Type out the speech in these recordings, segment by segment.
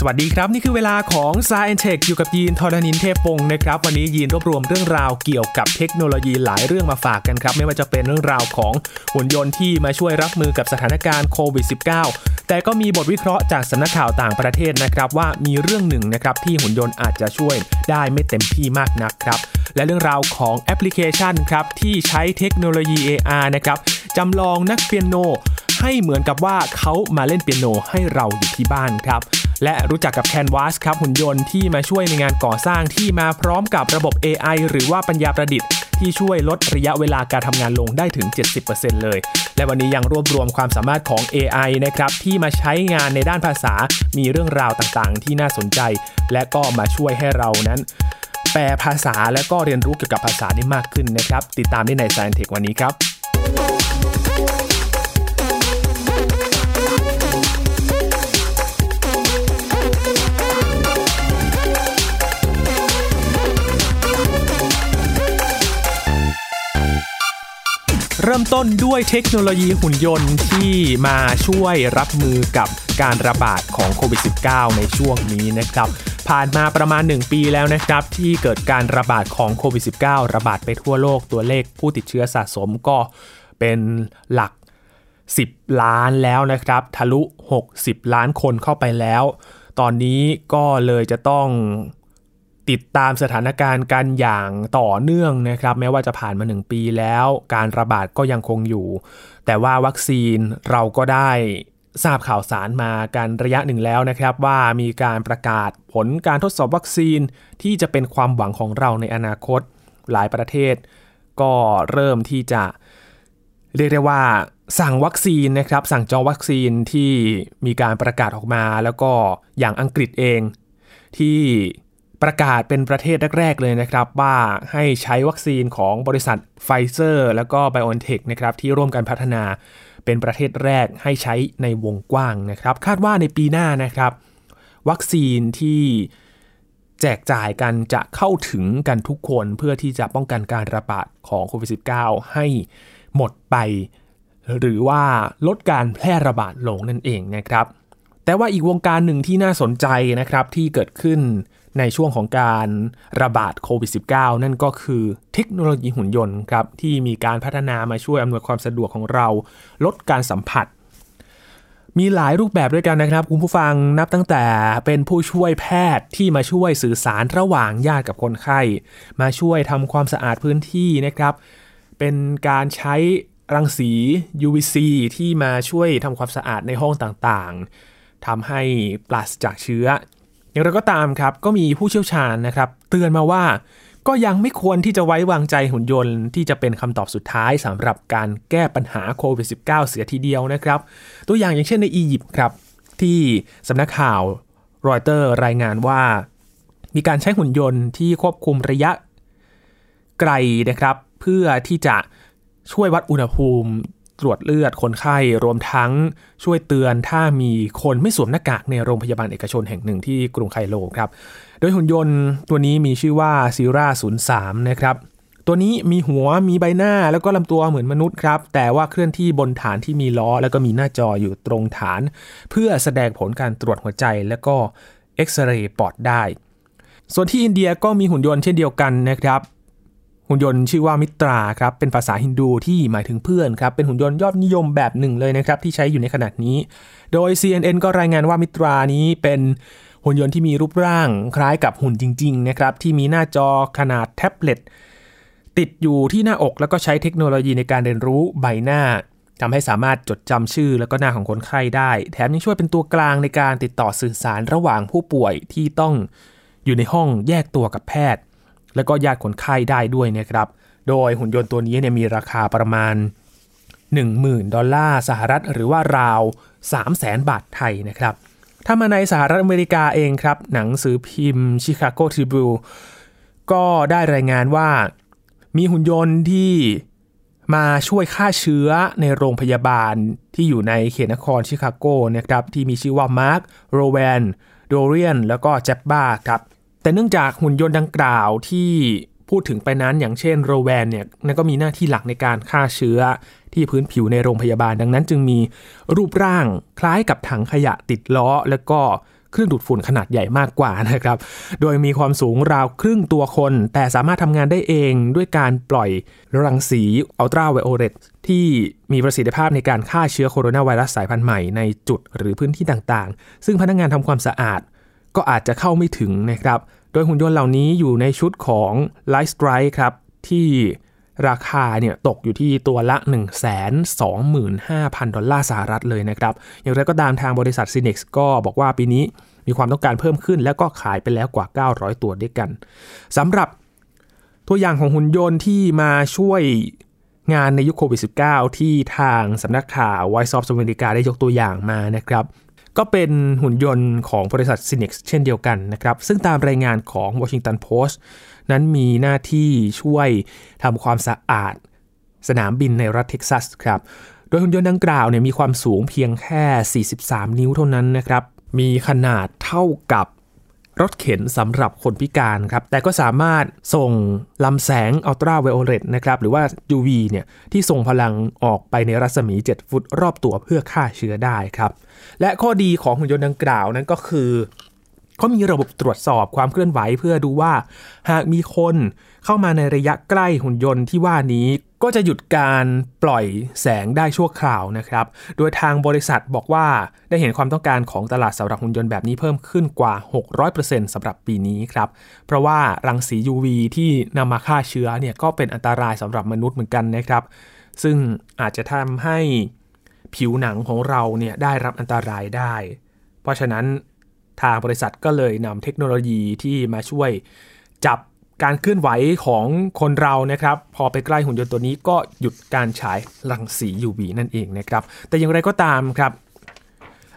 สวัสดีครับ นี่คือเวลาของ s าย n อนเทคอยู่กับยีนทอรานินเทพปงนะครับ วันนี้ยีนรวบรวมเรื่องราวเกี่ยวกับเทคโนโลยีหลายเรื่องมาฝากกันครับ ไม่ว่าจะเป็นเรื่องราวของหุ่นยนต์ที่มาช่วยรับมือกับสถานการณ์โควิด -19 แต่ก็มีบทวิเคราะห์จากสำนักข่าวต่างประเทศนะครับว่ามีเรื่องหนึ่งนะครับที่หุ่นยนต์อาจจะช่วยได้ไม่เต็มที่มากนักครับและเรื่องราวของแอปพลิเคชันครับที่ใช้เทคโนโลยี AR นะครับจำลองนักเปียโนให้เหมือนกับว่าเขามาเล่นเปียโนให้เราอยู่ที่บ้านครับ และรู้จักกับ Canvas ครับหุ่นยนต์ที่มาช่วยในงานก่อสร้างที่มาพร้อมกับระบบ AI หรือว่าปัญญาประดิษฐ์ ที่ช่วยลดระยะเวลาการทำงานลงได้ถึง 70%เลย และวันนี้ยังรวบรวมความสามารถของ AI นะครับที่มาใช้งานในด้านภาษา มีเรื่องราวต่างๆ ที่น่าสนใจ และก็มาช่วยให้เรานั้น แปลภาษาและก็เรียนรู้เกี่ยวกับภาษาได้มากขึ้นนะครับ ติดตามได้ใน Science Tech วันนี้ครับ เริ่มต้นด้วยเทคโนโลยีหุ่นยนต์ที่มาช่วยรับมือกับการระบาดของโควิด -19 ในช่วงนี้นะครับ ผ่านมาประมาณ 1 ปีแล้วนะครับ ที่เกิดการระบาดของโควิด -19 ระบาดไปทั่วโลกตัวเลขผู้ติดเชื้อสะสมก็เป็นหลัก 10 ล้านแล้วนะครับ ทะลุ 60 ล้านคนเข้าไปแล้ว ตอนนี้ก็เลยจะต้อง ติดตามสถานการณ์กันอย่างต่อเนื่องนะครับ แม้ว่าจะผ่านมา 1 ปีแล้ว การระบาดก็ยังคงอยู่ แต่ว่าวัคซีนเราก็ได้ทราบข่าวสารมากันระยะหนึ่งแล้วนะครับ ว่ามีการประกาศผลการทดสอบวัคซีนที่จะเป็นความหวังของเราในอนาคต หลายประเทศ ก็เริ่มที่จะเรียกได้ว่าสั่งวัคซีนนะครับ สั่งจองวัคซีนที่มีการประกาศออกมา แล้วก็อย่างอังกฤษเอง ที่ ประกาศเป็นประเทศแรก ๆ เลยนะครับ ว่าให้ใช้วัคซีนของบริษัทไฟเซอร์ แล้วก็ BioNTech นะครับที่ร่วมกันพัฒนาเป็นประเทศแรกให้ใช้ในวงกว้างนะครับ คาดว่าในปีหน้านะครับ วัคซีนที่แจกจ่ายกันจะเข้าถึงกันทุกคนเพื่อที่จะป้องกันการระบาดของโควิด -19 ให้หมดไป หรือว่าลดการแพร่ระบาดลงนั่นเองนะครับ แต่ว่าอีกวงการหนึ่งที่น่าสนใจนะครับที่เกิดขึ้น ในช่วงของการระบาดโควิด -19 นั่นก็คือเทคโนโลยีหุ่นยนต์ครับที่มีการพัฒนามาช่วยอำนวยความสะดวกของเรา ลดการสัมผัส มีหลายรูปแบบด้วยกันนะครับ คุณผู้ฟังนับตั้งแต่เป็นผู้ช่วยแพทย์ที่มาช่วยสื่อสารระหว่างญาติกับคนไข้ มาช่วยทำความสะอาดพื้นที่นะครับ เป็นการใช้รังสี UVC ที่มาช่วยทำความสะอาดในห้องต่างๆทำให้ปราศจากเชื้อ อย่างไรก็ตามครับก็มีผู้เชี่ยวชาญนะครับเตือนมาว่าก็ยังไม่ควรที่จะไว้วางใจหุ่นยนต์ที่จะเป็นคำตอบสุดท้ายสำหรับการแก้ปัญหาโควิด -19 เสียทีเดียวนะครับ ตัวอย่างอย่างเช่นในอียิปต์ครับ ที่สำนักข่าวรอยเตอร์รายงานว่า มีการใช้หุ่นยนต์ที่ควบคุมระยะไกลนะครับ เพื่อที่จะช่วยวัดอุณหภูมิ ตรวจเลือดคนไข้รวมทั้งช่วยเตือนถ้ามีคนไม่สวมหน้ากากในโรงพยาบาลเอกชนแห่งหนึ่งที่กรุงไคโรครับ โดยหุ่นยนต์ตัวนี้มีชื่อว่าซีรา03 นะครับ ตัวนี้มีหัวมีใบหน้าแล้วก็ลำตัวเหมือนมนุษย์ครับ แต่ว่าเคลื่อนที่บนฐานที่มีล้อ แล้วก็มีหน้าจออยู่ตรงฐาน เพื่อแสดงผลการตรวจหัวใจแล้วก็เอ็กซเรย์ปอดได้ ส่วนที่อินเดียก็มีหุ่นยนต์เช่นเดียวกันนะครับ หุ่นยนต์ชื่อว่ามิตราครับเป็นภาษาฮินดูที่หมายถึงเพื่อนครับเป็นหุ่นยนต์ยอดนิยมแบบหนึ่งเลยนะครับที่ใช้อยู่ในขณะนี้ โดย CNN ก็รายงานว่ามิตรานี้เป็นหุ่นยนต์ที่มีรูปร่างคล้ายกับหุ่นจริงๆนะครับที่มีหน้าจอขนาดแท็บเล็ตติดอยู่ที่หน้าอกแล้วก็ใช้เทคโนโลยีในการเรียนรู้ใบหน้าทำให้สามารถจดจำชื่อแล้วก็หน้าของคนไข้ได้ แถมยังช่วยเป็นตัวกลางในการติดต่อสื่อสารระหว่างผู้ป่วยที่ต้องอยู่ในห้องแยกตัวกับแพทย์ แล้วก็ญาติคนไข้ได้ด้วยนะครับ โดยหุ่นยนต์ตัวนี้เนี่ยมีราคาประมาณ 10,000 ดอลลาร์สหรัฐ หรือว่าราว 300,000 บาทไทยนะครับ ถ้ามาในสหรัฐอเมริกาเองครับ หนังสือพิมพ์ Chicago Tribune ก็ได้รายงานว่ามีหุ่นยนต์ที่มาช่วยฆ่าเชื้อในโรงพยาบาลที่อยู่ในเขตนครชิคาโกนะครับที่มีชื่อว่ามาร์คโรแวนโดเรียนแล้วก็แจ็บบ้าครับ แต่เนื่องจากหุ่นยนต์ดังกล่าวที่พูดถึงไปนั้นอย่างเช่นโรแวนเนี่ยนั่นก็มีหน้าที่หลักในการฆ่าเชื้อที่พื้นผิวในโรงพยาบาลดังนั้น จึงมีรูปร่างคล้ายกับถังขยะติดล้อ แล้วก็เครื่องดูดฝุ่นขนาดใหญ่มากกว่านะครับ โดยมีความสูงราวครึ่งตัวคน แต่สามารถทำงานได้เองด้วยการปล่อยรังสีอัลตราไวโอเลตที่มีประสิทธิภาพในการฆ่าเชื้อโคโรนาไวรัสสายพันธุ์ใหม่ในจุดหรือพื้นที่ต่างๆ ซึ่งพนักงานทำความสะอาด ก็อาจจะเข้าไม่ถึงนะครับ โดยหุ่นยนต์เหล่านี้อยู่ในชุดของ Light Strike ครับ ที่ราคาเนี่ยตกอยู่ที่ตัวละ 125,000 ดอลลาร์สหรัฐเลยนะครับ อย่างไรก็ตามทางบริษัท Cinex ก็บอกว่าปีนี้มีความต้องการเพิ่มขึ้น แล้วก็ขายไปแล้วกว่า 900 ตัวด้วยกันสำหรับตัวอย่างของหุ่นยนต์ที่มาช่วยงานในยุคโควิด -19 ที่ทางสำนักข่าว Voice of America ได้ยกตัวอย่างมานะครับ ก็เป็นหุ่นยนต์ของบริษัท Cinex เช่นเดียวกันนะครับ ซึ่งตามรายงานของ Washington Post นั้นมีหน้าที่ช่วยทำความสะอาด สนามบินในรัฐเท็กซัสครับ โดยหุ่นยนต์ดังกล่าวเนี่ยมีความสูงเพียงแค่ 43 นิ้วเท่านั้นนะครับ มีขนาดเท่ากับ รถเข็นสำหรับคนพิการครับ แต่ก็สามารถส่งลำแสงอัลตราไวโอเลตนะครับหรือว่า UV เนี่ยที่ส่งพลังออกไปในรัศมี 7 ฟุตรอบตัวเพื่อฆ่าเชื้อได้ครับ และข้อดีของหุ่นยนต์ดังกล่าวนั้นก็คือ เขามีระบบตรวจสอบความเคลื่อนไหวเพื่อดูว่า หากมีคนเข้ามาในระยะใกล้หุ่นยนต์ที่ว่านี้ ก็จะหยุดการปล่อยแสงได้ชั่วคราวนะครับ โดยทางบริษัทบอกว่าได้เห็นความต้องการของตลาดสำหรับหุ่นยนต์แบบนี้เพิ่มขึ้นกว่า 600%สำหรับปีนี้ครับ เพราะว่ารังสี UV ที่นำมาฆ่าเชื้อเนี่ยก็เป็นอันตรายสำหรับมนุษย์เหมือนกันนะครับ ซึ่งอาจจะทำให้ผิวหนังของเราเนี่ยได้รับอันตรายได้ เพราะฉะนั้น ทางบริษัทก็เลยนำเทคโนโลยีที่มาช่วยจับการเคลื่อนไหวของคนเรานะครับ พอไปใกล้หุ่นยนต์ตัวนี้ก็หยุดการฉายรังสี UV นั่นเองนะครับ แต่อย่างไรก็ตามครับ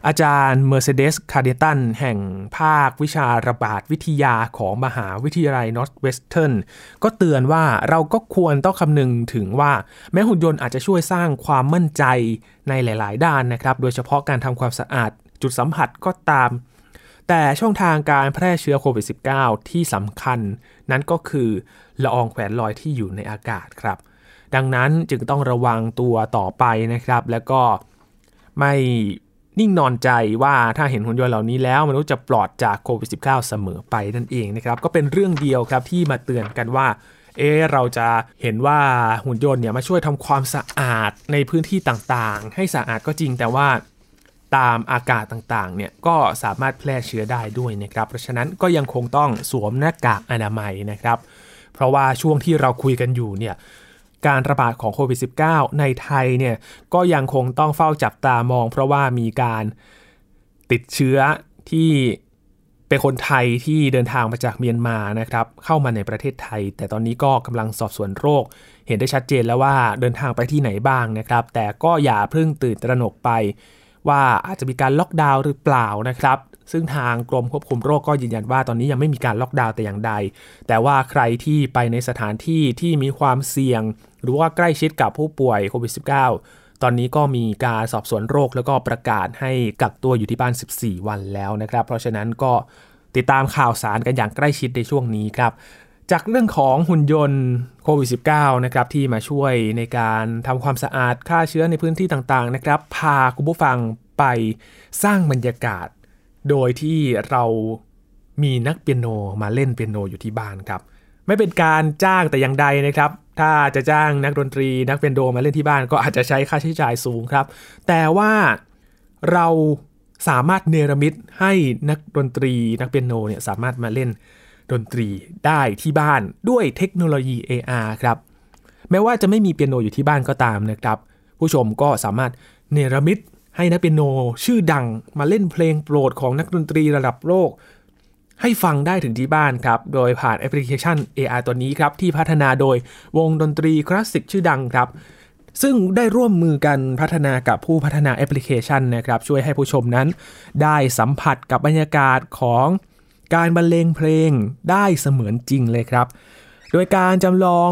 อาจารย์เมอร์เซเดสคาร์เดตันแห่งภาควิชาระบาดวิทยาของมหาวิทยาลัยนอร์ทเวสเทิร์นก็เตือนว่าเราก็ควรต้องคำนึงถึงว่าแม้หุ่นยนต์อาจจะช่วยสร้างความมั่นใจในหลาย ๆ ด้านนะครับ โดยเฉพาะการทำความสะอาดจุดสัมผัสก็ตาม แต่ช่องทางการแพร่เชื้อโควิด -19 ที่สำคัญ นั้นก็คือละอองแขวนลอยที่อยู่ในอากาศครับ ดังนั้นจึงต้องระวังตัวต่อไปนะครับ แล้วก็ไม่นิ่งนอนใจว่าถ้าเห็นหุ่นยนต์เหล่านี้แล้วมนุษย์จะปลอดจากโควิด -19 เสมอไปนั่นเองนะครับ ก็เป็นเรื่องเดียวครับที่มาเตือนกันว่าเออเราจะเห็นว่าหุ่นยนต์เนี่ยมาช่วยทำความสะอาดในพื้นที่ต่างๆ ให้สะอาดก็จริงแต่ว่า ตามอากาศต่างๆ เนี่ยก็สามารถแพร่เชื้อได้ด้วยนะครับ เพราะฉะนั้นก็ยังคงต้องสวมหน้ากากอนามัยนะครับ เพราะว่าช่วงที่เราคุยกันอยู่เนี่ยการระบาดของโควิด -19 ในไทยเนี่ยก็ยังคงต้องเฝ้าจับตามอง เพราะว่ามีการติดเชื้อที่เป็นคนไทยที่เดินทางมาจากเมียนมานะครับ เข้ามาในประเทศไทย แต่ตอนนี้ก็กำลังสอบสวนโรค เห็นได้ชัดเจนแล้วว่าเดินทางไปที่ไหนบ้างนะครับ แต่ก็อย่าเพิ่งตื่นตระหนกไป ว่าอาจจะมีการล็อกดาวน์หรือเปล่านะครับ ซึ่งทางกรมควบคุมโรคก็ยืนยันว่าตอนนี้ยังไม่มีการล็อกดาวน์แต่อย่างใด แต่ว่าใครที่ไปในสถานที่ที่มีความเสี่ยง หรือว่าใกล้ชิดกับผู้ป่วยโควิด -19 ตอนนี้ก็มีการสอบสวนโรคแล้วก็ประกาศให้กักตัวอยู่ที่บ้าน 14 วันแล้วนะครับ เพราะฉะนั้นก็ติดตามข่าวสารกันอย่างใกล้ชิดในช่วงนี้ครับ จากเรื่องของหุ่นยนต์โควิด -19 นะครับที่มาช่วยในการทำความสะอาดฆ่าเชื้อในพื้นที่ต่างๆนะครับ พาคุณผู้ฟังไปสร้างบรรยากาศ โดยที่เรามีนักเปียโนมาเล่นเปียโนอยู่ที่บ้านครับ ไม่เป็นการจ้างแต่อย่างใดนะครับ ถ้าจะจ้างนักดนตรีนักเปียโนมาเล่นที่บ้านก็อาจจะใช้ค่าใช้จ่ายสูงครับ แต่ว่าเราสามารถเนรมิตให้นักดนตรีนักเปียโนเนี่ยสามารถมาเล่น ดนตรีได้ที่บ้านด้วยเทคโนโลยี AR ครับ แม้ว่าจะไม่มีเปียโนอยู่ที่บ้านก็ตามนะครับ ผู้ชมก็สามารถเนรมิตให้นักเปียโนชื่อดังมาเล่นเพลงโปรดของนักดนตรีระดับโลก ให้ฟังได้ถึงที่บ้านครับ โดยผ่านแอปพลิเคชัน AR ตัวนี้ครับ ที่พัฒนาโดยวงดนตรีคลาสสิกชื่อดังครับ ซึ่งได้ร่วมมือกันพัฒนากับผู้พัฒนาแอปพลิเคชันนะครับ ช่วยให้ผู้ชมนั้น ได้สัมผัสกับบรรยากาศของ การบรรเลงเพลงได้เสมือนจริงเลยครับ โดยการจำลอง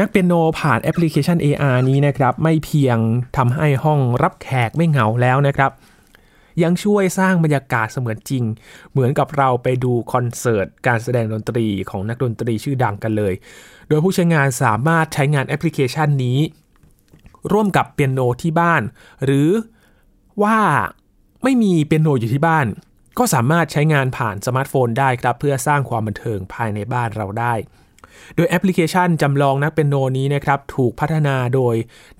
นักเปียโนผ่านแอปพลิเคชัน AR นี้นะครับ ไม่เพียงทำให้ห้องรับแขกไม่เหงาแล้วนะครับ ยังช่วยสร้างบรรยากาศเสมือนจริง เหมือนกับเราไปดูคอนเสิร์ต การแสดงดนตรีของนักดนตรีชื่อดังกันเลย โดยผู้ใช้งานสามารถใช้งานแอปพลิเคชันนี้ ร่วมกับเปียโนที่บ้าน หรือว่าไม่มีเปียโนอยู่ที่บ้าน ก็สามารถใช้งานผ่านสมาร์ทโฟนได้ครับเพื่อสร้างความบันเทิงภายในบ้านเราได้ โดยแอปพลิเคชันจำลองนักเปียโนนี้นะครับถูกพัฒนาโดย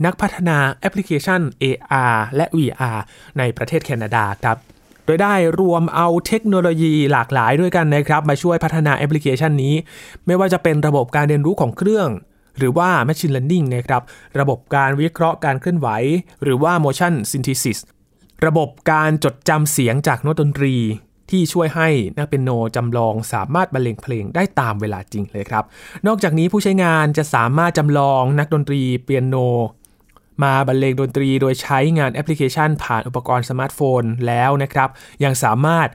นักพัฒนาแอปพลิเคชัน AR และ VR ในประเทศแคนาดาครับโดยได้รวมเอาเทคโนโลยีหลากหลายด้วยกันนะครับ มาช่วยพัฒนาแอปพลิเคชันนี้ ไม่ว่าจะเป็นระบบการเรียนรู้ของเครื่อง หรือว่า Machine Learning นะครับ ระบบการวิเคราะห์การเคลื่อนไหว หรือว่า Motion Synthesis ระบบการจดจำเสียงจากโน้ตดนตรีที่ช่วยให้นักเปียโนจำลองสามารถบรรเลงเพลงได้ตามเวลาจริงเลยครับ นอกจากนี้ผู้ใช้งานจะสามารถจำลองนักดนตรีเปียโน มาบรรเลงดนตรีโดยใช้งานแอปพลิเคชัน ผ่านอุปกรณ์สมาร์ทโฟนแล้วนะครับ ยังสามารถ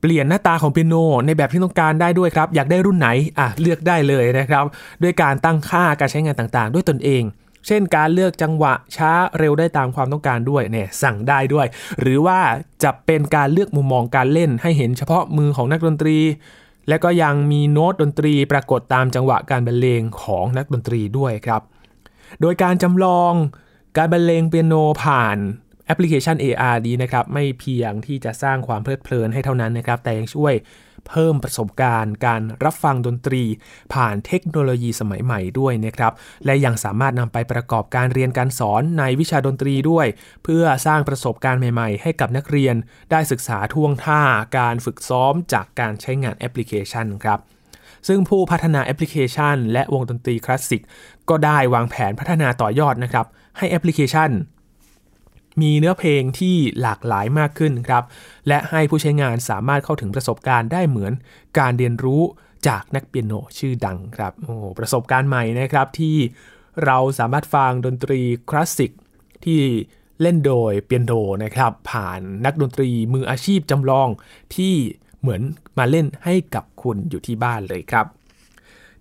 เปลี่ยนหน้าตาของเปียโน ในแบบที่ต้องการได้ด้วยครับ อยากได้รุ่นไหนอะเลือกได้เลยนะครับ ด้วยการตั้งค่าการใช้งานต่างๆ ด้วยตนเอง เช่นการเลือกจังหวะช้าเร็วได้ตามความต้องการด้วยเนี่ยสั่งได้ด้วย หรือว่าจะเป็นการเลือกมุมมองการเล่นให้เห็นเฉพาะมือของนักดนตรี และก็ยังมีโน้ตดนตรีปรากฏตามจังหวะการบรรเลงของนักดนตรีด้วยครับ โดยการจำลองการบรรเลงเปียโนผ่านแอปพลิเคชัน AR ดีนะครับ ไม่เพียงที่จะสร้างความเพลิดเพลินให้เท่านั้นนะครับ แต่ยังช่วย เพิ่มประสบการณ์ การรับฟังดนตรี ผ่านเทคโนโลยีสมัยใหม่ด้วยนะครับ และยังสามารถนำไปประกอบการเรียนการสอนในวิชาดนตรีด้วย เพื่อสร้างประสบการณ์ใหม่ๆ ให้กับนักเรียน ได้ศึกษาท่วงท่า การฝึกซ้อมจากการใช้งานแอปพลิเคชันครับซึ่งผู้พัฒนาแอปพลิเคชัน และวงดนตรีคลาสสิกก็ได้วางแผนพัฒนาต่อยอดนะครับ ให้แอปพลิเคชัน มีเนื้อเพลงที่หลากหลายมากขึ้นครับ และให้ผู้ใช้งานสามารถเข้าถึงประสบการณ์ได้เหมือนการเรียนรู้จากนักเปียโนชื่อดังครับโอ้ประสบการณ์ใหม่นะครับที่เราสามารถฟังดนตรีคลาสสิกที่เล่นโดยเปียโนนะครับ ผ่านนักดนตรีมืออาชีพจำลองที่เหมือนมาเล่นให้กับคุณอยู่ที่บ้านเลยครับ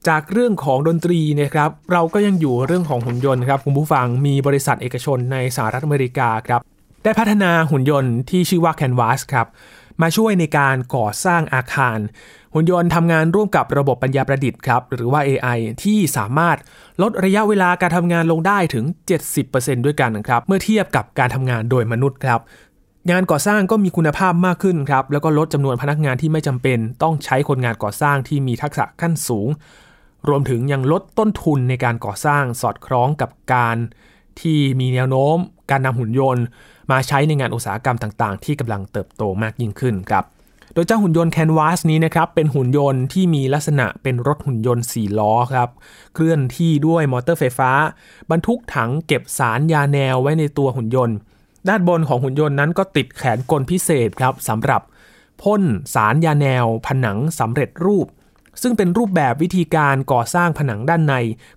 จากเรื่องของดนตรีนะครับเราก็ยังอยู่เรื่องของหุ่นยนต์ครับคุณผู้ฟังมีบริษัทเอกชนในสหรัฐอเมริกาครับได้พัฒนาหุ่นยนต์ที่ชื่อว่า Canvas ครับมาช่วยในการก่อสร้างอาคาร หุ่นยนต์ทำงานร่วมกับระบบปัญญาประดิษฐ์ครับหรือว่า AI ที่สามารถลดระยะเวลาการทำงานลงได้ถึง 70%ด้วยกันครับเมื่อเทียบกับการทำงานโดยมนุษย์ครับ งานก่อสร้างก็มีคุณภาพมากขึ้นครับ แล้วก็ลดจำนวนพนักงานที่ไม่จำเป็น ต้องใช้คนงานก่อสร้างที่มีทักษะขั้นสูง รวมถึงยังลดต้นทุนในการก่อสร้างสอดคล้องกับการที่มีแนวโน้ม การนำหุ่นยนต์ มาใช้ในงานอุตสาหกรรมต่างๆ ที่กำลังเติบโตมากยิ่งขึ้นครับ โดยเจ้าหุ่นยนต์แคนวาสนี้นะครับเป็นหุ่นยนต์ที่มีลักษณะเป็นรถหุ่นยนต์ 4 ล้อครับเคลื่อนที่ด้วยมอเตอร์ไฟฟ้า บรรทุกถังเก็บสารยาแนวไว้ในตัวหุ่นยนต์ ด้านบนของหุ่นยนต์นั้นก็ติดแขนกลพิเศษครับสำหรับพ่นสารยาแนว ผนังสำเร็จรูป ซึ่งเป็นรูปแบบวิธีการก่อสร้างผนังด้านใน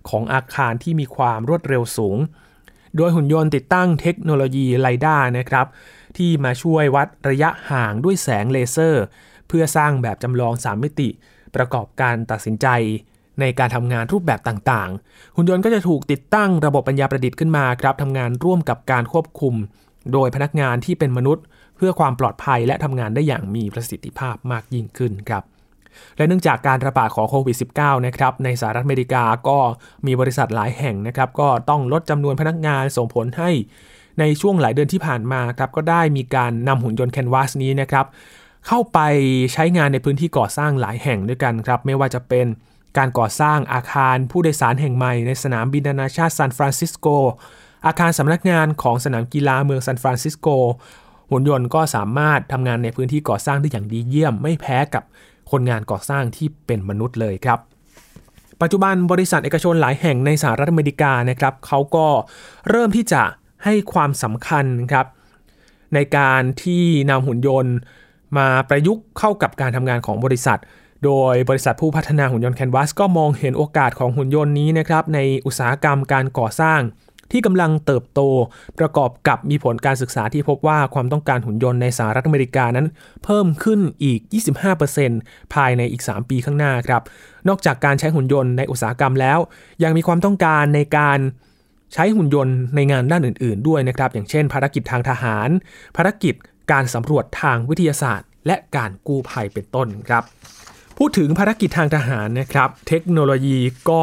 ของอาคารที่มีความรวดเร็วสูง โดยหุ่นยนต์ติดตั้งเทคโนโลยีไลด้านะครับ ที่มาช่วยวัดระยะห่างด้วยแสงเลเซอร์ เพื่อสร้างแบบจำลอง3มิติ ประกอบการตัดสินใจในการทำงานรูปแบบต่างๆ หุ่นยนต์ก็จะถูกติดตั้งระบบปัญญาประดิษฐ์ขึ้นมาครับทำงานร่วมกับการควบคุม โดยพนักงานที่เป็นมนุษย์ เพื่อความปลอดภัยและทำงานได้อย่างมีประสิทธิภาพมากยิ่งขึ้นครับและเนื่องจากการระบาดของโควิด -19 นะครับในสหรัฐอเมริกาก็มีบริษัทหลายแห่งนะครับ ก็ต้องลดจำนวนพนักงานส่งผลให้ในช่วงหลายเดือนที่ผ่านมาครับก็ได้มีการนำหุ่นยนต์แคนวาสนี้นะครับ เข้าไปใช้งานในพื้นที่ก่อสร้างหลายแห่งด้วยกันครับ ไม่ว่าจะเป็นการก่อสร้างอาคารผู้โดยสารแห่งใหม่ในสนามบินนานาชาติซานฟรานซิสโก อาคารสำนักงานของสนามกีฬาเมืองซานฟรานซิสโกหุ่นยนต์ก็สามารถทำงานในพื้นที่ก่อสร้างได้อย่างดีเยี่ยม ไม่แพ้กับคนงานก่อสร้างที่เป็นมนุษย์เลยครับ ปัจจุบันบริษัทเอกชนหลายแห่งในสหรัฐอเมริกานะครับเขาก็เริ่มที่จะให้ความสำคัญครับ ในการที่นำหุ่นยนต์มาประยุกต์เข้ากับการทำงานของบริษัท โดยบริษัทผู้พัฒนาหุ่นยนต์แคนวาสก็มองเห็นโอกาสของหุ่นยนต์นี้นะครับในอุตสาหกรรมการก่อสร้าง ที่กำลังเติบโตประกอบกับมีผลการศึกษาที่พบว่าความต้องการหุ่นยนต์ในสหรัฐอเมริกานั้น เพิ่มขึ้นอีก 25%ภายในอีก 3 ปีข้างหน้าครับ นอกจากการใช้หุ่นยนต์ในอุตสาหกรรมแล้ว ยังมีความต้องการในการใช้หุ่นยนต์ในงานด้านอื่น ๆ ด้วยนะครับ อย่างเช่น ภารกิจทางทหาร ภารกิจการสำรวจทางวิทยาศาสตร์ และการกู้ภัยเป็นต้นครับ พูดถึงภารกิจทางทหารนะครับ เทคโนโลยีก็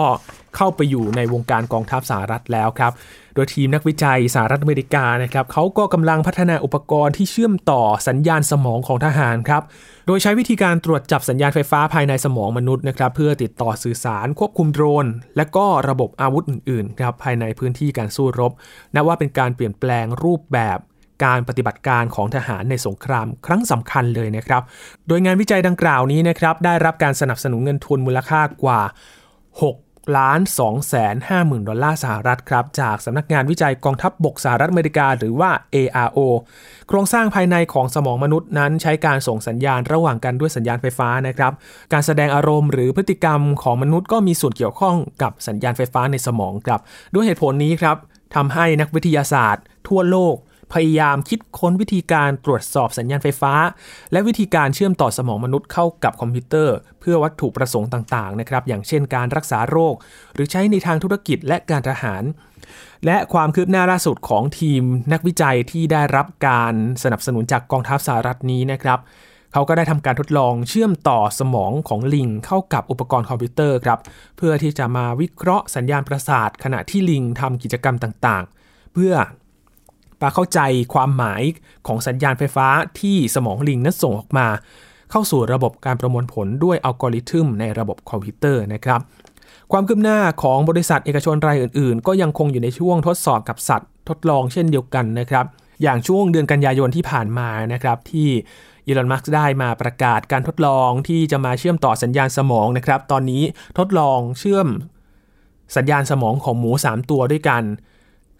เข้าไปอยู่ในวงการกองทัพสหรัฐแล้วครับ โดยทีมนักวิจัยสหรัฐอเมริกานะครับเขาก็กำลังพัฒนาอุปกรณ์ที่เชื่อมต่อสัญญาณสมองของทหารครับ โดยใช้วิธีการตรวจจับสัญญาณไฟฟ้าภายในสมองมนุษย์นะครับเพื่อติดต่อสื่อสารควบคุมโดรน และก็ระบบอาวุธอื่นๆครับภายในพื้นที่การสู้รบนับว่าเป็นการเปลี่ยนแปลงรูปแบบการปฏิบัติการของทหารในสงครามครั้งสำคัญเลยนะครับ โดยงานวิจัยดังกล่าวนี้นะครับได้รับการสนับสนุนเงินทุนมูลค่ากว่า 6 ล้าน2แสน5หมื่นดอลลาร์สหรัฐครับ จากสำนักงานวิจัยกองทัพบบกสหรัฐอเมริกาหรือว่า ARO โครงสร้างภายในของสมองมนุษย์นั้นใช้การส่งสัญญาณระหว่างกันด้วยสัญญาณไฟฟ้านะครับ การแสดงอารมณ์หรือพฤติกรรมของมนุษย์ก็มีส่วนเกี่ยวข้องกับสัญญาณไฟฟ้าในสมองครับ ด้วยเหตุผลนี้ครับทำให้นักวิทยาศาสตร์ ทั่วโลก พยายามคิดค้นวิธีการตรวจสอบสัญญาณไฟฟ้า และวิธีการเชื่อมต่อสมองมนุษย์เข้ากับคอมพิวเตอร์ เพื่อวัตถุประสงค์ต่างๆนะครับอย่างเช่นการรักษาโรค หรือใช้ในทางธุรกิจและการทหาร และความคืบหน้าล่าสุดของทีมนักวิจัยที่ได้รับการสนับสนุนจากกองทัพสหรัฐนี้นะครับเขาก็ได้ทำการทดลองเชื่อมต่อสมองของลิงเข้ากับอุปกรณ์คอมพิวเตอร์ครับเพื่อที่จะมาวิเคราะห์สัญญาณประสาท ขณะที่ลิงทำกิจกรรมต่างๆ เพื่อ ปาเข้าใจความหมายของสัญญาณไฟฟ้าที่สมองลิงนั้นส่งออกมา เข้าสู่ระบบการประมวลผลด้วยอัลกอริทึมในระบบคอมพิวเตอร์นะครับความคืบหน้าของบริษัทเอกชนรายอื่นๆ ก็ยังคงอยู่ในช่วงทดสอบกับสัตว์ ทดลองเช่นเดียวกันนะครับ อย่างช่วงเดือนกันยายนที่ผ่านมานะครับที่อีลอน มัสก์ได้มาประกาศการทดลองที่จะมาเชื่อมต่อสัญญาณสมองนะครับ ตอนนี้ทดลองเชื่อมสัญญาณสมองของหมู 3 ตัวด้วยกัน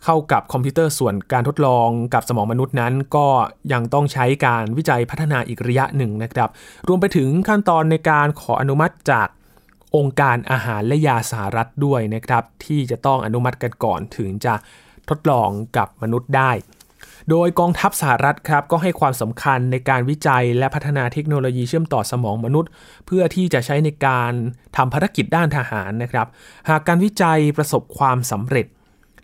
เข้ากับคอมพิวเตอร์ส่วนการทดลองกับสมองมนุษย์นั้น ก็ยังต้องใช้การวิจัยพัฒนาอีกระยะหนึ่งนะครับ รวมไปถึงขั้นตอนในการขออนุมัติจากองค์การอาหารและยาสหรัฐด้วยนะครับ ที่จะต้องอนุมัติกันก่อนถึงจะทดลองกับมนุษย์ได้ โดยกองทัพสหรัฐครับก็ให้ความสำคัญในการวิจัยและพัฒนาเทคโนโลยีเชื่อมต่อสมองมนุษย์ เพื่อที่จะใช้ในการทำภารกิจด้านทหารนะครับ หากการวิจัยประสบความสำเร็จ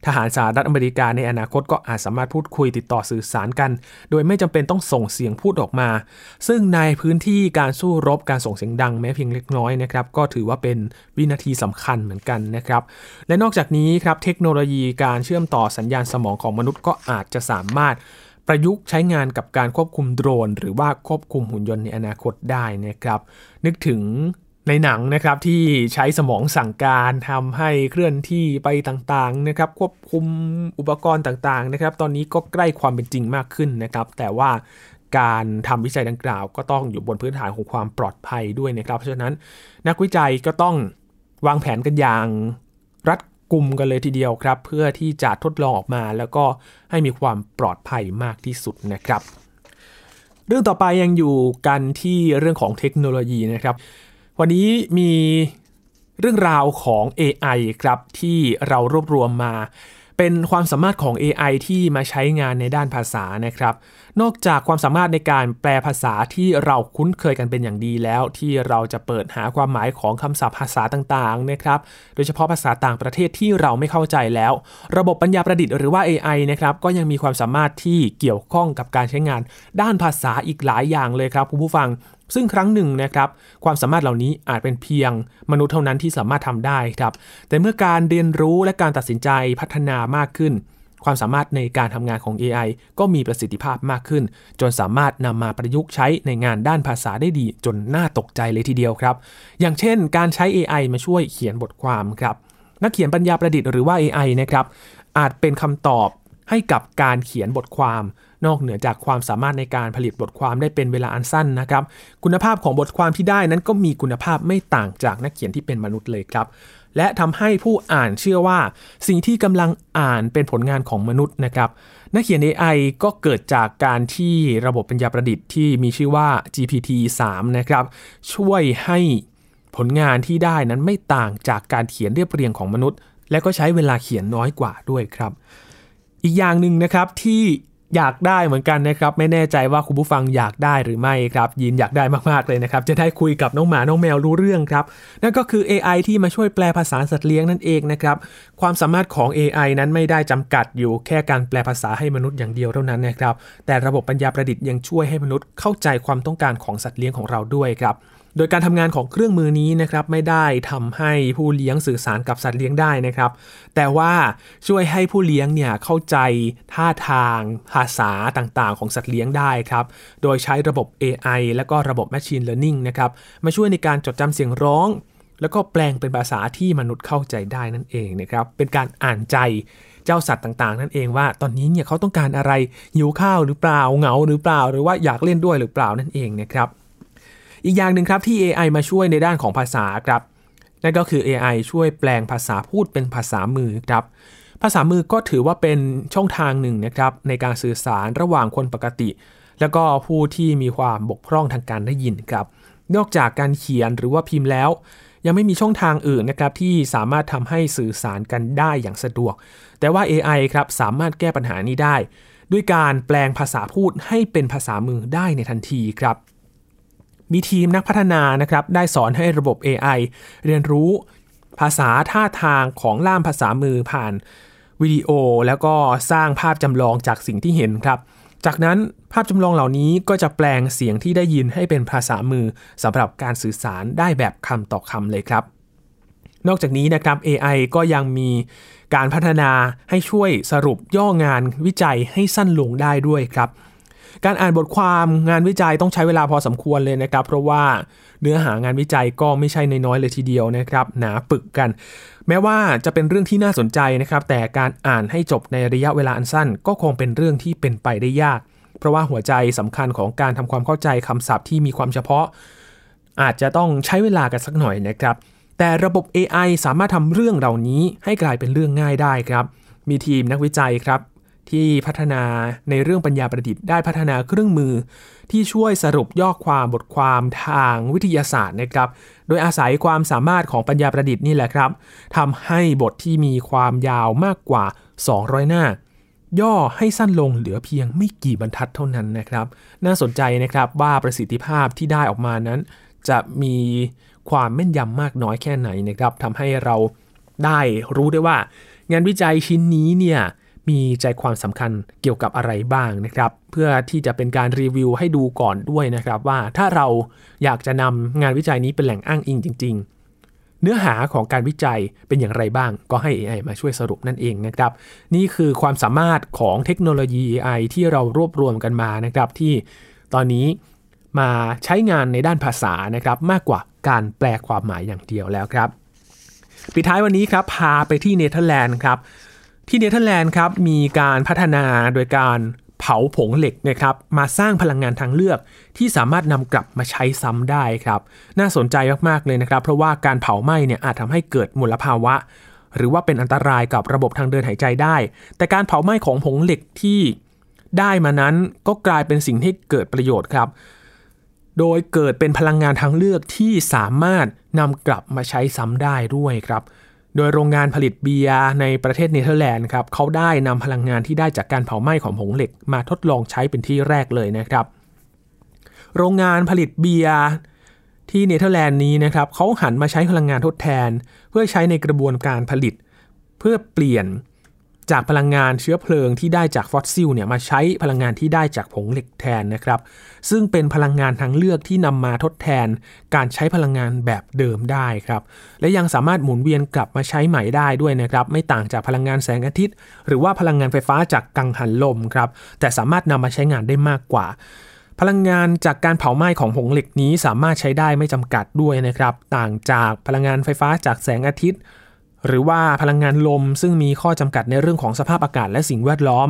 ทหารสหรัฐอเมริกาในอนาคตก็อาจสามารถพูดคุยติดต่อสื่อสารกัน โดยไม่จำเป็นต้องส่งเสียงพูดออกมา ซึ่งในพื้นที่การสู้รบการส่งเสียงดังแม้เพียงเล็กน้อยนะครับก็ถือว่าเป็นวินาทีสำคัญเหมือนกันนะครับและนอกจากนี้ครับเทคโนโลยีการเชื่อมต่อสัญญาณสมองของมนุษย์ก็อาจจะสามารถประยุกต์ใช้งานกับการควบคุมโดรน หรือว่าควบคุมหุ่นยนต์ในอนาคตได้นะครับ นึกถึง ในหนังนะครับที่ใช้สมองสั่งการทำให้เคลื่อนที่ไปต่างๆนะครับควบคุมอุปกรณ์ต่างๆนะครับ ตอนนี้ก็ใกล้ความเป็นจริงมากขึ้นนะครับ แต่ว่าการทำวิจัยดังกล่าวก็ต้องอยู่บนพื้นฐานของความปลอดภัยด้วยนะครับ เพราะฉะนั้นนักวิจัยก็ต้องวางแผนกันอย่างรัดกุมกันเลยทีเดียวครับ เพื่อที่จะทดลองออกมาแล้วก็ให้มีความปลอดภัยมากที่สุดนะครับ เรื่องต่อไปยังอยู่กันที่เรื่องของเทคโนโลยีนะครับ วันนี้มีเรื่องราวของ AI ครับที่เรารวบรวมมา เป็นความสามารถของ AI ที่มาใช้งานในด้านภาษานะครับ นอกจากความสามารถในการแปลภาษาที่เราคุ้นเคยกันเป็นอย่างดีแล้ว ที่เราจะเปิดหาความหมายของคำศัพท์ภาษาต่างๆนะครับ โดยเฉพาะภาษาต่างประเทศที่เราไม่เข้าใจแล้ว ระบบปัญญาประดิษฐ์หรือว่า AI นะครับก็ยังมีความสามารถที่เกี่ยวข้องกับการใช้งาน ด้านภาษาอีกหลายอย่างเลยครับคุณผู้ฟัง ซึ่งครั้งหนึ่งนะครับ ความสามารถเหล่านี้อาจเป็นเพียงมนุษย์เท่านั้นที่สามารถทำได้ครับ แต่เมื่อการเรียนรู้และการตัดสินใจพัฒนามากขึ้น ความสามารถในการทำงานของ AI ก็มีประสิทธิภาพมากขึ้น จนสามารถนำมาประยุกต์ใช้ในงานด้านภาษาได้ดี จนน่าตกใจเลยทีเดียวครับ อย่างเช่น การใช้ AI มาช่วยเขียนบทความครับนักเขียนปัญญาประดิษฐ์หรือว่า AI นะครับอาจเป็นคำตอบให้กับการเขียนบทความ นอกเหนือจากความสามารถในการผลิตบทความได้เป็นเวลาอันสั้นนะครับ คุณภาพของบทความที่ได้นั้นก็มีคุณภาพไม่ต่างจากนักเขียนที่เป็นมนุษย์เลยครับ และทำให้ผู้อ่านเชื่อว่า สิ่งที่กำลังอ่านเป็นผลงานของมนุษย์นะครับ นักเขียน AI ก็เกิดจากการที่ระบบปัญญาประดิษฐ์ที่มีชื่อว่า GPT-3 นะครับช่วยให้ผลงานที่ได้นั้นไม่ต่างจากการเขียนเรียบเรียงของมนุษย์ และก็ใช้เวลาเขียนน้อยกว่าด้วยครับ อีกอย่างหนึ่งนะครับที่ อยากได้เหมือนกันนะครับ ไม่แน่ใจว่าคุณผู้ฟังอยากได้หรือไม่ครับ ยินอยากได้มากๆเลยนะครับ จะได้คุยกับน้องหมา น้องแมวรู้เรื่องครับ นั่นก็คือ AI ที่มาช่วยแปลภาษาสัตว์เลี้ยงนั่นเองนะครับ ความสามารถของ AI นั้นไม่ได้จำกัดอยู่แค่การแปลภาษาให้มนุษย์อย่างเดียวเท่านั้นนะครับ แต่ระบบปัญญาประดิษฐ์ยังช่วยให้มนุษย์เข้าใจความต้องการของสัตว์เลี้ยงของเราด้วยครับ โดยการทำงานของเครื่องมือนี้นะครับไม่ได้ทำให้ผู้เลี้ยงสื่อสารกับสัตว์เลี้ยงได้นะครับ แต่ว่าช่วยให้ผู้เลี้ยงเนี่ยเข้าใจท่าทางภาษาต่างๆ ของสัตว์เลี้ยงได้ครับโดยใช้ระบบ AI และก็ระบบ Machine Learning นะครับมาช่วยในการจดจำเสียงร้อง แล้วก็แปลงเป็นภาษาที่มนุษย์เข้าใจได้นั่นเองนะครับเป็นการอ่านใจเจ้าสัตว์ต่างๆ นั่นเองว่าตอนนี้เนี่ยเขาต้องการอะไรหิวข้าวหรือเปล่าเหงาหรือเปล่า หรือว่าอยากเล่นด้วยหรือเปล่านั่นเองนะครับ อีกอย่างหนึ่งครับที่ AI มาช่วยในด้านของภาษาครับ นั่นก็คือ AI ช่วยแปลงภาษาพูดเป็นภาษามือครับ ภาษามือก็ถือว่าเป็นช่องทางหนึ่งนะครับในการสื่อสารระหว่างคนปกติ แล้วก็ผู้ที่มีความบกพร่องทางการได้ยินครับ นอกจากการเขียนหรือว่าพิมพ์แล้ว ยังไม่มีช่องทางอื่นนะครับที่สามารถทำให้สื่อสารกันได้อย่างสะดวก แต่ว่า AI ครับสามารถแก้ปัญหานี้ได้ ด้วยการแปลงภาษาพูดให้เป็นภาษามือได้ในทันทีครับ มีทีมนักพัฒนานะครับได้สอนให้ระบบ AI เรียนรู้ภาษาท่าทางของล่ามภาษามือผ่านวิดีโอ แล้วก็สร้างภาพจำลองจากสิ่งที่เห็นครับ จากนั้นภาพจำลองเหล่านี้ก็จะแปลงเสียงที่ได้ยินให้เป็นภาษามือสำหรับการสื่อสารได้แบบคำต่อคำเลยครับ นอกจากนี้นะครับ AI ก็ยังมีการพัฒนาให้ช่วยสรุปย่องานวิจัยให้สั้นลงได้ด้วยครับ การอ่านบทความงานวิจัยต้องใช้เวลาพอสมควรเลยนะครับ เพราะว่าเนื้อหางานวิจัยก็ไม่ใช่น้อยเลยทีเดียวนะครับหนาปึกกัน แม้ว่าจะเป็นเรื่องที่น่าสนใจนะครับ แต่การอ่านให้จบในระยะเวลาอันสั้น ก็คงเป็นเรื่องที่เป็นไปได้ยาก เพราะว่าหัวใจสำคัญของการทำความเข้าใจคำศัพท์ที่มีความเฉพาะ อาจจะต้องใช้เวลากันสักหน่อยนะครับแต่ระบบ AI สามารถทำเรื่องเหล่านี้ให้กลายเป็นเรื่องง่ายได้ครับ มีทีมนักวิจัยครับ ที่พัฒนาในเรื่องปัญญาประดิษฐ์ได้พัฒนาเครื่องมือ ที่ช่วยสรุปย่อความบทความทางวิทยาศาสตร์นะครับ โดยอาศัยความสามารถของปัญญาประดิษฐ์นี่แหละครับทำให้บทที่มีความยาวมากกว่า 200 หน้า ย่อให้สั้นลงเหลือเพียงไม่กี่บรรทัดเท่านั้นนะครับ น่าสนใจนะครับว่าประสิทธิภาพที่ได้ออกมานั้น จะมีความแม่นยำมากน้อยแค่ไหนนะครับทำให้เราได้รู้ได้ว่า งานวิจัยชิ้นนี้เนี่ย มีใจความสำคัญเกี่ยวกับอะไรบ้างนะครับ เพื่อที่จะเป็นการรีวิวให้ดูก่อนด้วยนะครับว่าถ้าเราอยากจะนำงานวิจัยนี้เป็นแหล่งอ้างอิงจริง ๆ เนื้อหาของการวิจัยเป็นอย่างไรบ้าง ก็ให้ AI มาช่วยสรุปนั่นเองนะครับ นี่คือความสามารถของเทคโนโลยี AI ที่เรารวบรวมกันมานะครับ ที่ตอนนี้มาใช้งานในด้านภาษานะครับ มากกว่าการแปลความหมายอย่างเดียวแล้วครับปิดท้ายวันนี้ครับพาไปที่เนเธอร์แลนด์ครับ ที่เนเธอร์แลนด์ครับมีการพัฒนาโดยการเผาผงเหล็กนะครับมาสร้างพลังงานทางเลือก ที่สามารถนำกลับมาใช้ซ้ำได้ครับ น่าสนใจมากๆเลยนะครับ เพราะว่าการเผาไหม้เนี่ยอาจทำให้เกิดมลภาวะ หรือว่าเป็นอันตรายกับระบบทางเดินหายใจได้ แต่การเผาไหม้ของผงเหล็กที่ได้มานั้นก็กลายเป็นสิ่งที่เกิดประโยชน์ครับ โดยเกิดเป็นพลังงานทางเลือกที่สามารถนำกลับมาใช้ซ้ำได้ด้วยครับ โดยโรงงานผลิตเบียร์ในประเทศเนเธอร์แลนด์ครับเขาได้นำพลังงานที่ได้จากการเผาไหม้ของผงเหล็กมาทดลองใช้เป็นที่แรกเลยนะครับ โรงงานผลิตเบียร์ที่เนเธอร์แลนด์นี้นะครับเขาหันมาใช้พลังงานทดแทน เพื่อใช้ในกระบวนการผลิต เพื่อเปลี่ยน จากพลังงานเชื้อเพลิงที่ได้จากฟอสซิลเนี่ยมาใช้พลังงานที่ได้จากผงเหล็กแทนนะครับ ซึ่งเป็นพลังงานทางเลือกที่นำมาทดแทนการใช้พลังงานแบบเดิมได้ครับ และยังสามารถหมุนเวียนกลับมาใช้ใหม่ได้ด้วยนะครับ ไม่ต่างจากพลังงานแสงอาทิตย์ หรือว่าพลังงานไฟฟ้าจากกังหันลมครับ แต่สามารถนำมาใช้งานได้มากกว่าพลังงานจากการเผาไหม้ของผงเหล็กนี้สามารถใช้ได้ไม่จำกัดด้วยนะครับ ต่างจากพลังงานไฟฟ้าจากแสงอาทิตย์ หรือว่าพลังงานลมซึ่งมีข้อจำกัดในเรื่องของสภาพอากาศและสิ่งแวดล้อม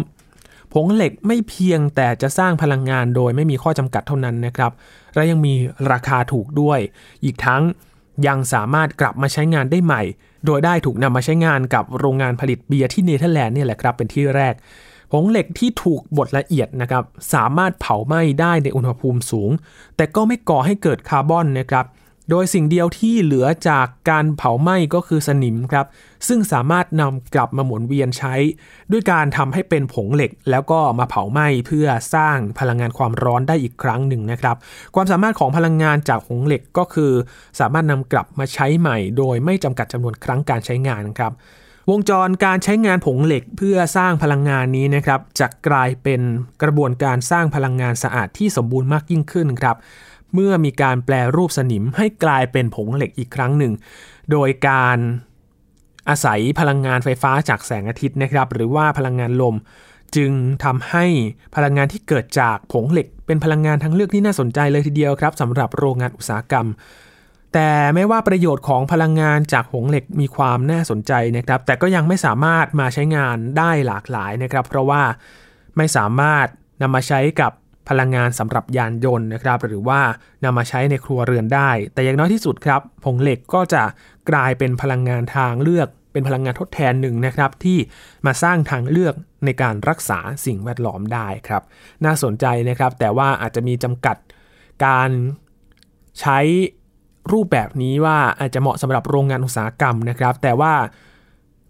ผงเหล็กไม่เพียงแต่จะสร้างพลังงานโดยไม่มีข้อจำกัดเท่านั้นนะครับ และยังมีราคาถูกด้วย อีกทั้งยังสามารถกลับมาใช้งานได้ใหม่ โดยได้ถูกนำมาใช้งานกับโรงงานผลิตเบียร์ที่เนเธอร์แลนด์นี่แหละครับเป็นที่แรก ผงเหล็กที่ถูกบดละเอียดนะครับสามารถเผาไหม้ได้ในอุณหภูมิสูง แต่ก็ไม่ก่อให้เกิดคาร์บอนนะครับ โดยสิ่งเดียวที่เหลือจากการเผาไหม้ก็คือสนิมครับ ซึ่งสามารถนำกลับมาหมุนเวียนใช้ ด้วยการทำให้เป็นผงเหล็ก แล้วก็มาเผาไหม้เพื่อสร้างพลังงานความร้อนได้อีกครั้งหนึ่งนะครับ ความสามารถของพลังงานจากผงเหล็กก็คือ สามารถนำกลับมาใช้ใหม่ โดยไม่จำกัดจำนวนครั้งการใช้งานครับวงจรการใช้งานผงเหล็กเพื่อสร้างพลังงานนี้นะครับจะกลายเป็นกระบวนการสร้างพลังงานสะอาดที่สมบูรณ์มากยิ่งขึ้นครับ เมื่อมีการแปลรูปสนิมให้กลายเป็นผงเหล็กอีกครั้งหนึ่ง โดยการอาศัยพลังงานไฟฟ้าจากแสงอาทิตย์นะครับ หรือว่าพลังงานลม จึงทำให้พลังงานที่เกิดจากผงเหล็ก เป็นพลังงานทางเลือกที่น่าสนใจเลยทีเดียวครับสำหรับโรงงานอุตสาหกรรม แต่ไม่ว่าประโยชน์ของพลังงานจากผงเหล็กมีความน่าสนใจนะครับ แต่ก็ยังไม่สามารถมาใช้งานได้หลากหลายนะครับ เพราะว่าไม่สามารถนำมาใช้กับ พลังงานสำหรับยานยนต์นะครับ หรือว่านำมาใช้ในครัวเรือนได้ แต่อย่างน้อยที่สุดครับผงเหล็กก็จะกลายเป็นพลังงานทางเลือก เป็นพลังงานทดแทนหนึ่งนะครับ ที่มาสร้างทางเลือกในการรักษาสิ่งแวดล้อมได้ครับ น่าสนใจนะครับ แต่ว่าอาจจะมีจำกัดการใช้รูปแบบนี้ว่าอาจจะเหมาะสำหรับโรงงานอุตสาหกรรมนะครับ แต่ว่า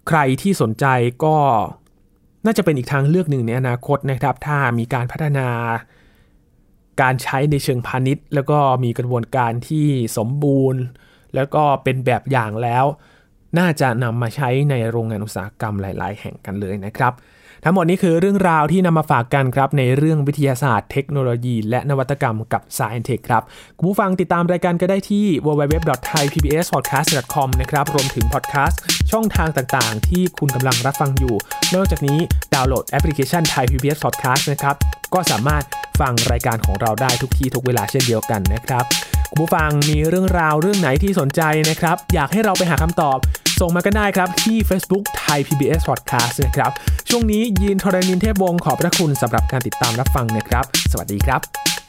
ใครที่สนใจก็น่าจะเป็นอีกทางเลือกหนึ่งในอนาคตนะครับ ถ้ามีการพัฒนา การใช้ในเชิงพาณิชย์ แล้วก็มีกระบวนการที่สมบูรณ์ แล้วก็เป็นแบบอย่างแล้ว น่าจะนำมาใช้ในโรงงานอุตสาหกรรมหลาย ๆ แห่งกันเลยนะครับ ทั้งหมดนี้คือเรื่องราวที่นำมาฝากกันครับ ในเรื่องวิทยาศาสตร์เทคโนโลยี และนวัตกรรมกับ Science Tech ครับคุณผู้ฟังติดตามรายการก็ได้ที่ www.thaipbspodcast.com นะครับรวมถึงพอดแคสต์ช่องทางต่าง ๆ ที่คุณกำลังรับฟังอยู่ นอกจากนี้ดาวน์โหลดแอปพลิเคชัน Thai PBS Podcast นะครับ ก็สามารถฟังรายการของเราได้ทุกที่ทุกเวลาเช่นเดียวกันนะครับคุณผู้ฟังมีเรื่องราวเรื่องไหนที่สนใจนะครับ อยากให้เราไปหาคำตอบส่งมากันได้ครับ ที่ Facebook Thai PBS Podcast นะครับ ช่วงนี้ยินทรณินเทพวงศ์ขอบพระคุณสำหรับการติดตามรับฟังนะครับ สวัสดีครับ